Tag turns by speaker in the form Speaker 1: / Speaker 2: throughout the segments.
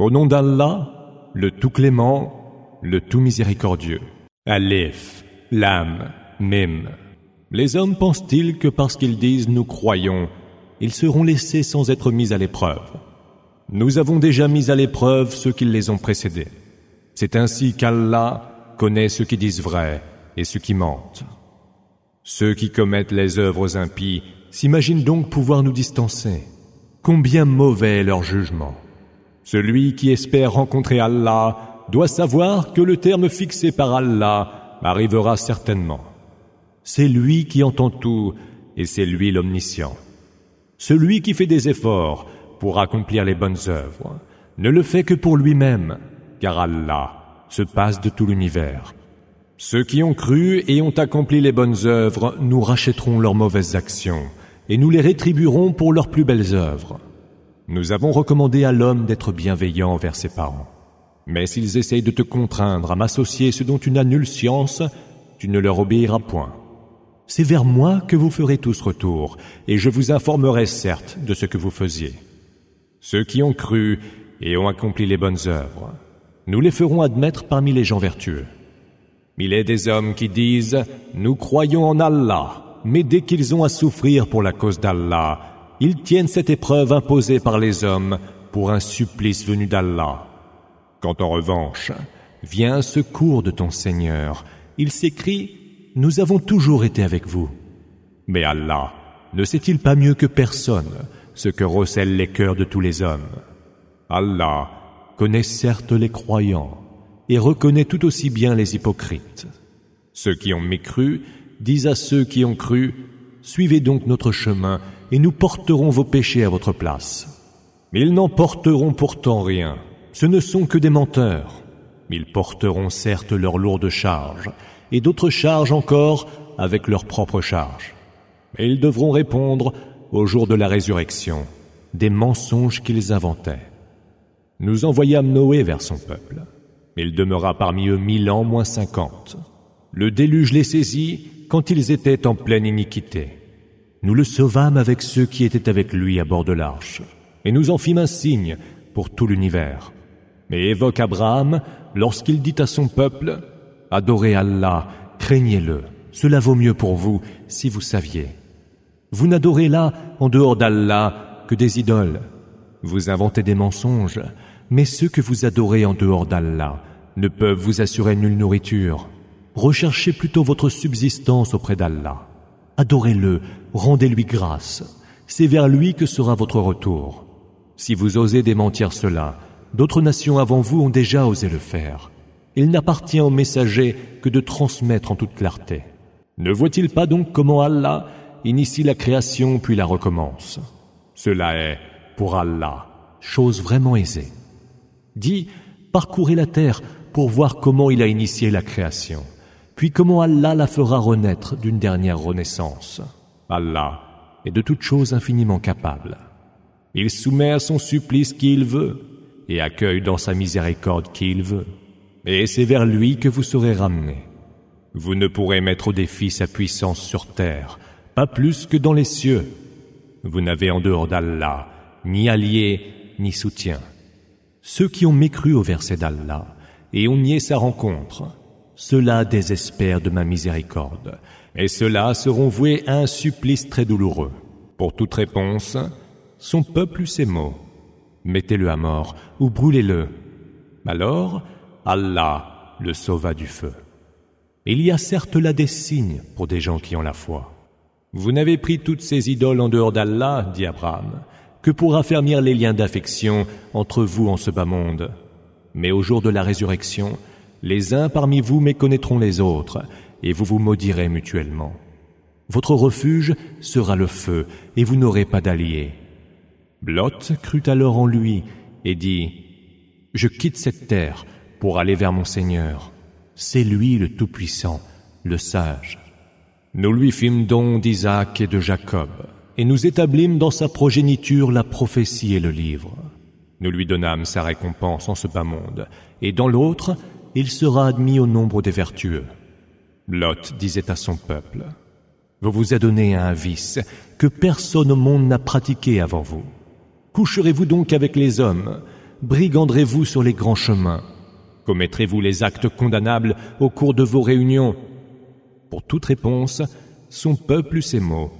Speaker 1: Au nom d'Allah, le tout clément, le tout miséricordieux. Aleph, Lam, Mim. Les hommes pensent-ils que parce qu'ils disent nous croyons, ils seront laissés sans être mis à l'épreuve? Nous avons déjà mis à l'épreuve ceux qui les ont précédés. C'est ainsi qu'Allah connaît ceux qui disent vrai et ceux qui mentent. Ceux qui commettent les œuvres impies s'imaginent donc pouvoir nous distancer. Combien mauvais est leur jugement. Celui qui espère rencontrer Allah doit savoir que le terme fixé par Allah arrivera certainement. C'est lui qui entend tout et c'est lui l'omniscient. Celui qui fait des efforts pour accomplir les bonnes œuvres ne le fait que pour lui-même, car Allah se passe de tout l'univers. Ceux qui ont cru et ont accompli les bonnes œuvres, nous rachèterons leurs mauvaises actions et nous les rétribuerons pour leurs plus belles œuvres. Nous avons recommandé à l'homme d'être bienveillant envers ses parents. Mais s'ils essayent de te contraindre à m'associer ce dont tu n'as nulle science, tu ne leur obéiras point. C'est vers moi que vous ferez tous retour, et je vous informerai certes de ce que vous faisiez. Ceux qui ont cru et ont accompli les bonnes œuvres, nous les ferons admettre parmi les gens vertueux. Il est des hommes qui disent ⁇ Nous croyons en Allah ⁇ mais dès qu'ils ont à souffrir pour la cause d'Allah, ils tiennent cette épreuve imposée par les hommes pour un supplice venu d'Allah. Quand en revanche vient un secours de ton Seigneur, il s'écrit nous avons toujours été avec vous. Mais Allah ne sait-il pas mieux que personne ce que recèlent les cœurs de tous les hommes? Allah connaît certes les croyants et reconnaît tout aussi bien les hypocrites. Ceux qui ont mécru disent à ceux qui ont cru, Suivez donc notre chemin et nous porterons vos péchés à votre place. Ils n'en porteront pourtant rien. Ce ne sont que des menteurs. Ils porteront certes leurs lourdes charges, et d'autres charges encore avec leurs propres charges. Mais ils devront répondre au jour de la résurrection des mensonges qu'ils inventaient. Nous envoyâmes Noé vers son peuple. Il demeura parmi eux mille ans moins cinquante. Le déluge les saisit quand ils étaient en pleine iniquité. Nous le sauvâmes avec ceux qui étaient avec lui à bord de l'arche, et nous en fîmes un signe pour tout l'univers. Mais évoque Abraham lorsqu'il dit à son peuple, Adorez Allah, craignez-le. Cela vaut mieux pour vous si vous saviez. Vous n'adorez là, en dehors d'Allah, que des idoles. Vous inventez des mensonges, mais ceux que vous adorez en dehors d'Allah ne peuvent vous assurer nulle nourriture. Recherchez plutôt votre subsistance auprès d'Allah. Adorez-le, rendez-lui grâce. C'est vers lui que sera votre retour. Si vous osez démentir cela, d'autres nations avant vous ont déjà osé le faire. Il n'appartient au messager que de transmettre en toute clarté. Ne voit-il pas donc comment Allah initie la création puis la recommence? Cela est, pour Allah, chose vraiment aisée. Dit, parcourez la terre pour voir comment il a initié la création, puis comment Allah la fera renaître d'une dernière renaissance. Allah est de toutes choses infiniment capable. Il soumet à son supplice qui il veut et accueille dans sa miséricorde qui il veut et c'est vers lui que vous serez ramenés. Vous ne pourrez mettre au défi sa puissance sur terre, pas plus que dans les cieux. Vous n'avez en dehors d'Allah ni allié ni soutien. Ceux qui ont mécru au verset d'Allah et ont nié sa rencontre, ceux-là désespèrent de ma miséricorde, et ceux-là seront voués à un supplice très douloureux. Pour toute réponse, son peuple eut ces mots. Mettez-le à mort ou brûlez-le. Alors, Allah le sauva du feu. Il y a certes là des signes pour des gens qui ont la foi. Vous n'avez pris toutes ces idoles en dehors d'Allah, dit Abraham, que pour affermir les liens d'affection entre vous en ce bas monde. Mais au jour de la résurrection, les uns parmi vous méconnaîtront les autres, et vous vous maudirez mutuellement. Votre refuge sera le feu, et vous n'aurez pas d'alliés. Lot crut alors en lui, et dit, Je quitte cette terre, pour aller vers mon Seigneur. C'est lui le Tout-Puissant, le Sage. Nous lui fîmes don d'Isaac et de Jacob, et nous établîmes dans sa progéniture la prophétie et le livre. Nous lui donnâmes sa récompense en ce bas monde, et dans l'autre, il sera admis au nombre des vertueux. Lot disait à son peuple, Vous vous adonnez à un vice que personne au monde n'a pratiqué avant vous. Coucherez-vous donc avec les hommes briganderez-vous sur les grands chemins Commettrez-vous les actes condamnables au cours de vos réunions? Pour toute réponse, son peuple ces mots.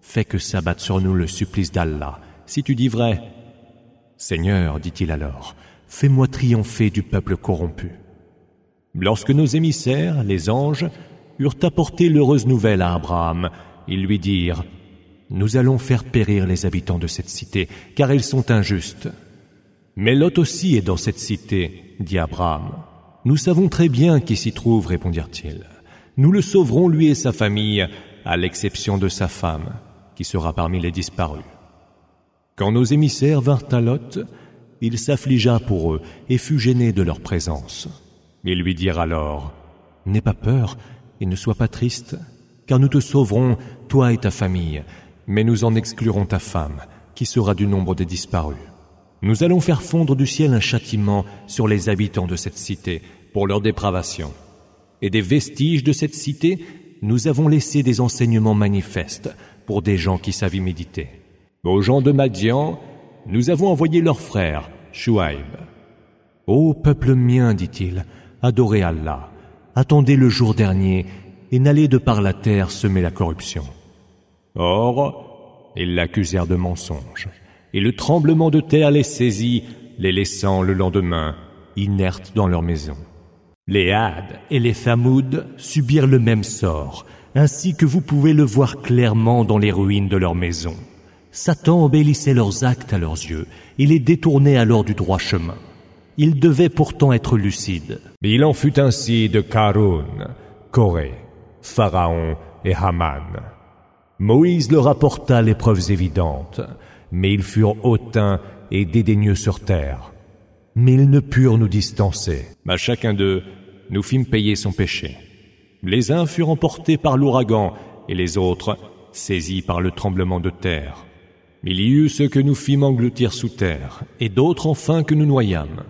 Speaker 1: Fais que s'abatte sur nous le supplice d'Allah, si tu dis vrai. Seigneur, dit-il alors, fais-moi triompher du peuple corrompu. Lorsque nos émissaires, les anges, eurent apporté l'heureuse nouvelle à Abraham, ils lui dirent Nous allons faire périr les habitants de cette cité, car ils sont injustes. Mais Lot aussi est dans cette cité, dit Abraham. Nous savons très bien qui s'y trouve, répondirent-ils. Nous le sauverons, lui et sa famille, à l'exception de sa femme, qui sera parmi les disparus. Quand nos émissaires vinrent à Lot, il s'affligea pour eux et fut gêné de leur présence. Ils lui dirent alors, N'aie pas peur et ne sois pas triste, car nous te sauverons, toi et ta famille, mais nous en exclurons ta femme, qui sera du nombre des disparus. Nous allons faire fondre du ciel un châtiment sur les habitants de cette cité pour leur dépravation. Et des vestiges de cette cité, nous avons laissé des enseignements manifestes pour des gens qui savent méditer. Aux gens de Madian, nous avons envoyé leur frère, Shuaib. Ô peuple mien, dit-il, adorez Allah, attendez le jour dernier et n'allez de par la terre semer la corruption. Or, ils l'accusèrent de mensonge et le tremblement de terre les saisit, les laissant le lendemain inertes dans leur maison. Les Hades et les Thamoud subirent le même sort, ainsi que vous pouvez le voir clairement dans les ruines de leur maison. Satan embellissait leurs actes à leurs yeux, il les détournait alors du droit chemin. Ils devaient pourtant être lucides. Il en fut ainsi de Karun, Corée, Pharaon et Haman. Moïse leur apporta les preuves évidentes mais ils furent hautains et dédaigneux sur terre. Mais ils ne purent nous distancer. À chacun d'eux, nous fîmes payer son péché. Les uns furent emportés par l'ouragan et les autres saisis par le tremblement de terre. Il y eut ceux que nous fîmes engloutir sous terre et d'autres enfin que nous noyâmes.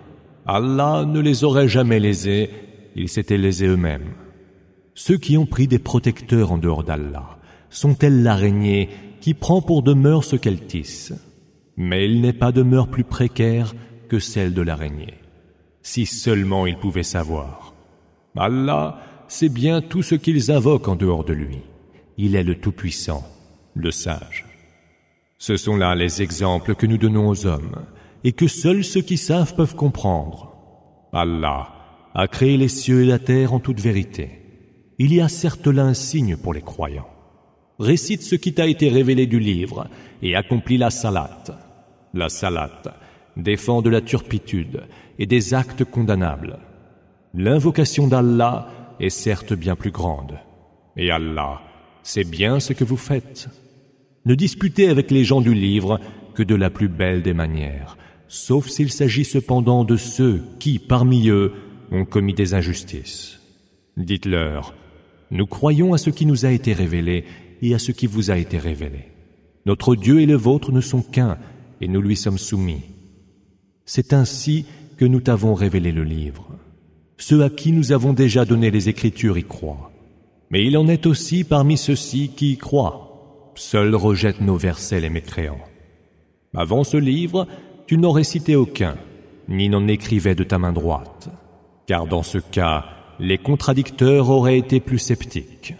Speaker 1: Allah ne les aurait jamais lésés, ils s'étaient lésés eux-mêmes. Ceux qui ont pris des protecteurs en dehors d'Allah sont-elles l'araignée qui prend pour demeure ce qu'elle tisse? Mais il n'est pas demeure plus précaire que celle de l'araignée. Si seulement ils pouvaient savoir. Allah sait bien tout ce qu'ils invoquent en dehors de lui. Il est le Tout-Puissant, le Sage. Ce sont là les exemples que nous donnons aux hommes et que seuls ceux qui savent peuvent comprendre. Allah a créé les cieux et la terre en toute vérité. Il y a certes là un signe pour les croyants récite ce qui t'a été révélé du livre et accomplis la salate. La salate défend de la turpitude et des actes condamnables. L'invocation d'Allah est certes bien plus grande. Et Allah sait bien ce que vous faites. Ne disputez avec les gens du livre que de la plus belle des manières, sauf s'il s'agit cependant de ceux qui, parmi eux, ont commis des injustices. Dites-leur, nous croyons à ce qui nous a été révélé et à ce qui vous a été révélé. Notre Dieu et le vôtre ne sont qu'un, et nous lui sommes soumis. C'est ainsi que nous t'avons révélé le livre. Ceux à qui nous avons déjà donné les Écritures y croient. Mais il en est aussi parmi ceux-ci qui y croient. Seuls rejettent nos versets les mécréants. Avant ce livre, tu n'en récitais aucun, ni n'en écrivais de ta main droite. Car dans ce cas, les contradicteurs auraient été plus sceptiques.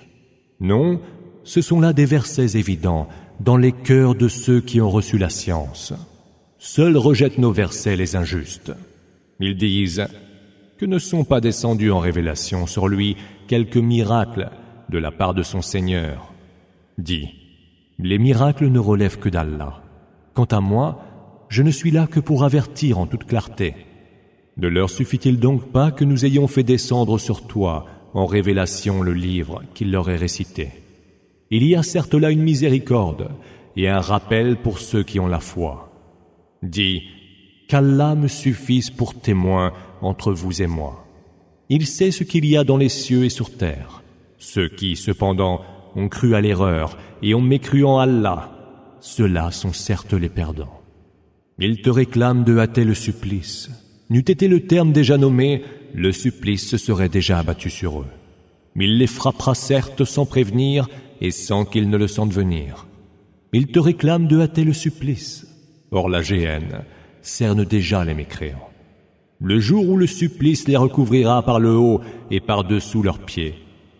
Speaker 1: Non, ce sont là des versets évidents dans les cœurs de ceux qui ont reçu la science. Seuls rejettent nos versets les injustes. Ils disent que ne sont pas descendus en révélation sur lui quelques miracles de la part de son Seigneur. Dis, les miracles ne relèvent que d'Allah. Quant à moi, je ne suis là que pour avertir en toute clarté. Ne leur suffit-il donc pas que nous ayons fait descendre sur toi en révélation le livre qu'il leur est récité? Il y a certes là une miséricorde et un rappel pour ceux qui ont la foi. Dis, qu'Allah me suffise pour témoin entre vous et moi. Il sait ce qu'il y a dans les cieux et sur terre. Ceux qui, cependant, ont cru à l'erreur et ont mécru en Allah, ceux-là sont certes les perdants. Ils te réclament de hâter le supplice. N'eût été le terme déjà nommé, le supplice se serait déjà abattu sur eux. Il les frappera certes sans prévenir et sans qu'ils ne le sentent venir. Ils te réclament de hâter le supplice. Or la géhenne, cerne déjà les mécréants. Le jour où le supplice les recouvrira par le haut et par-dessous leurs pieds,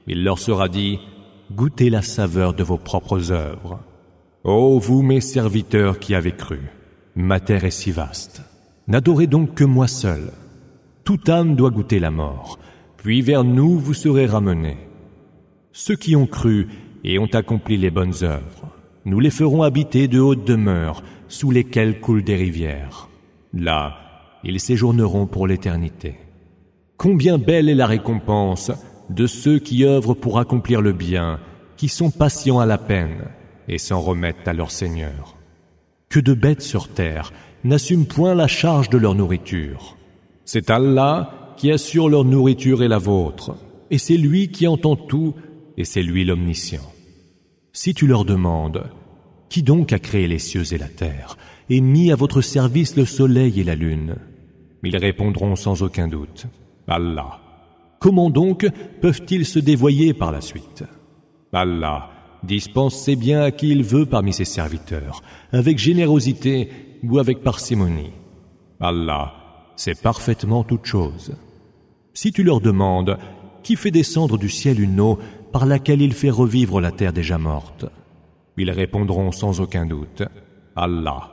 Speaker 1: il leur sera dit, Goûtez la saveur de vos propres œuvres. Ô vous mes serviteurs qui avez cru, ma terre est si vaste. N'adorez donc que moi seul. Toute âme doit goûter la mort, puis vers nous vous serez ramenés. Ceux qui ont cru et ont accompli les bonnes œuvres, nous les ferons habiter de hautes demeures sous lesquelles coulent des rivières. Là, ils séjourneront pour l'éternité. Combien belle est la récompense de ceux qui œuvrent pour accomplir le bien, qui sont patients à la peine et s'en remettent à leur Seigneur. Que de bêtes sur terre n'assument point la charge de leur nourriture. C'est Allah qui assure leur nourriture et la vôtre, et c'est lui qui entend tout, et c'est lui l'omniscient. Si tu leur demandes, qui donc a créé les cieux et la terre, et mis à votre service le soleil et la lune? Ils répondront sans aucun doute, Allah. Comment donc peuvent-ils se dévoyer par la suite? Allah dispense ses biens à qui il veut parmi ses serviteurs, avec générosité ou avec parcimonie. Allah sait parfaitement toute chose. Si tu leur demandes qui fait descendre du ciel une eau par laquelle il fait revivre la terre déjà morte, ils répondront sans aucun doute Allah.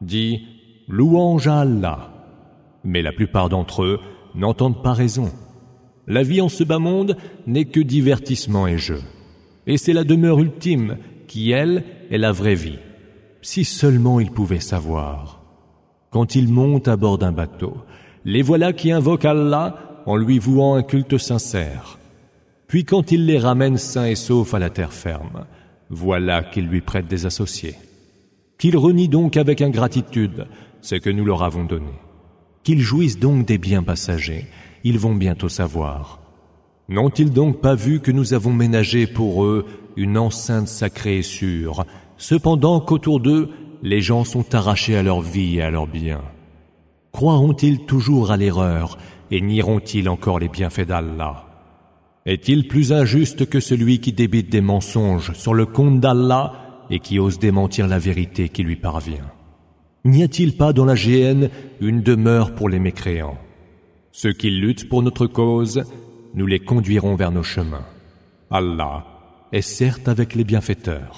Speaker 1: Dis louange à Allah. Mais la plupart d'entre eux n'entendent pas raison. La vie en ce bas monde n'est que divertissement et jeu. Et c'est la demeure ultime qui, elle, est la vraie vie. Si seulement ils pouvaient savoir. Quand ils montent à bord d'un bateau, les voilà qui invoquent Allah en lui vouant un culte sincère. Puis quand il les ramène sains et saufs à la terre ferme, voilà qu'ils lui prêtent des associés. Qu'ils renient donc avec ingratitude ce que nous leur avons donné. Qu'ils jouissent donc des biens passagers, ils vont bientôt savoir. N'ont-ils donc pas vu que nous avons ménagé pour eux une enceinte sacrée et sûre, cependant qu'autour d'eux, les gens sont arrachés à leur vie et à leurs biens Croiront-ils toujours à l'erreur et nieront-ils encore les bienfaits d'Allah? Est-il plus injuste que celui qui débite des mensonges sur le compte d'Allah et qui ose démentir la vérité qui lui parvient? N'y a-t-il pas dans la géhenne une demeure pour les mécréants? Ceux qui luttent pour notre cause nous les conduirons vers nos chemins. Allah est certes avec les bienfaiteurs.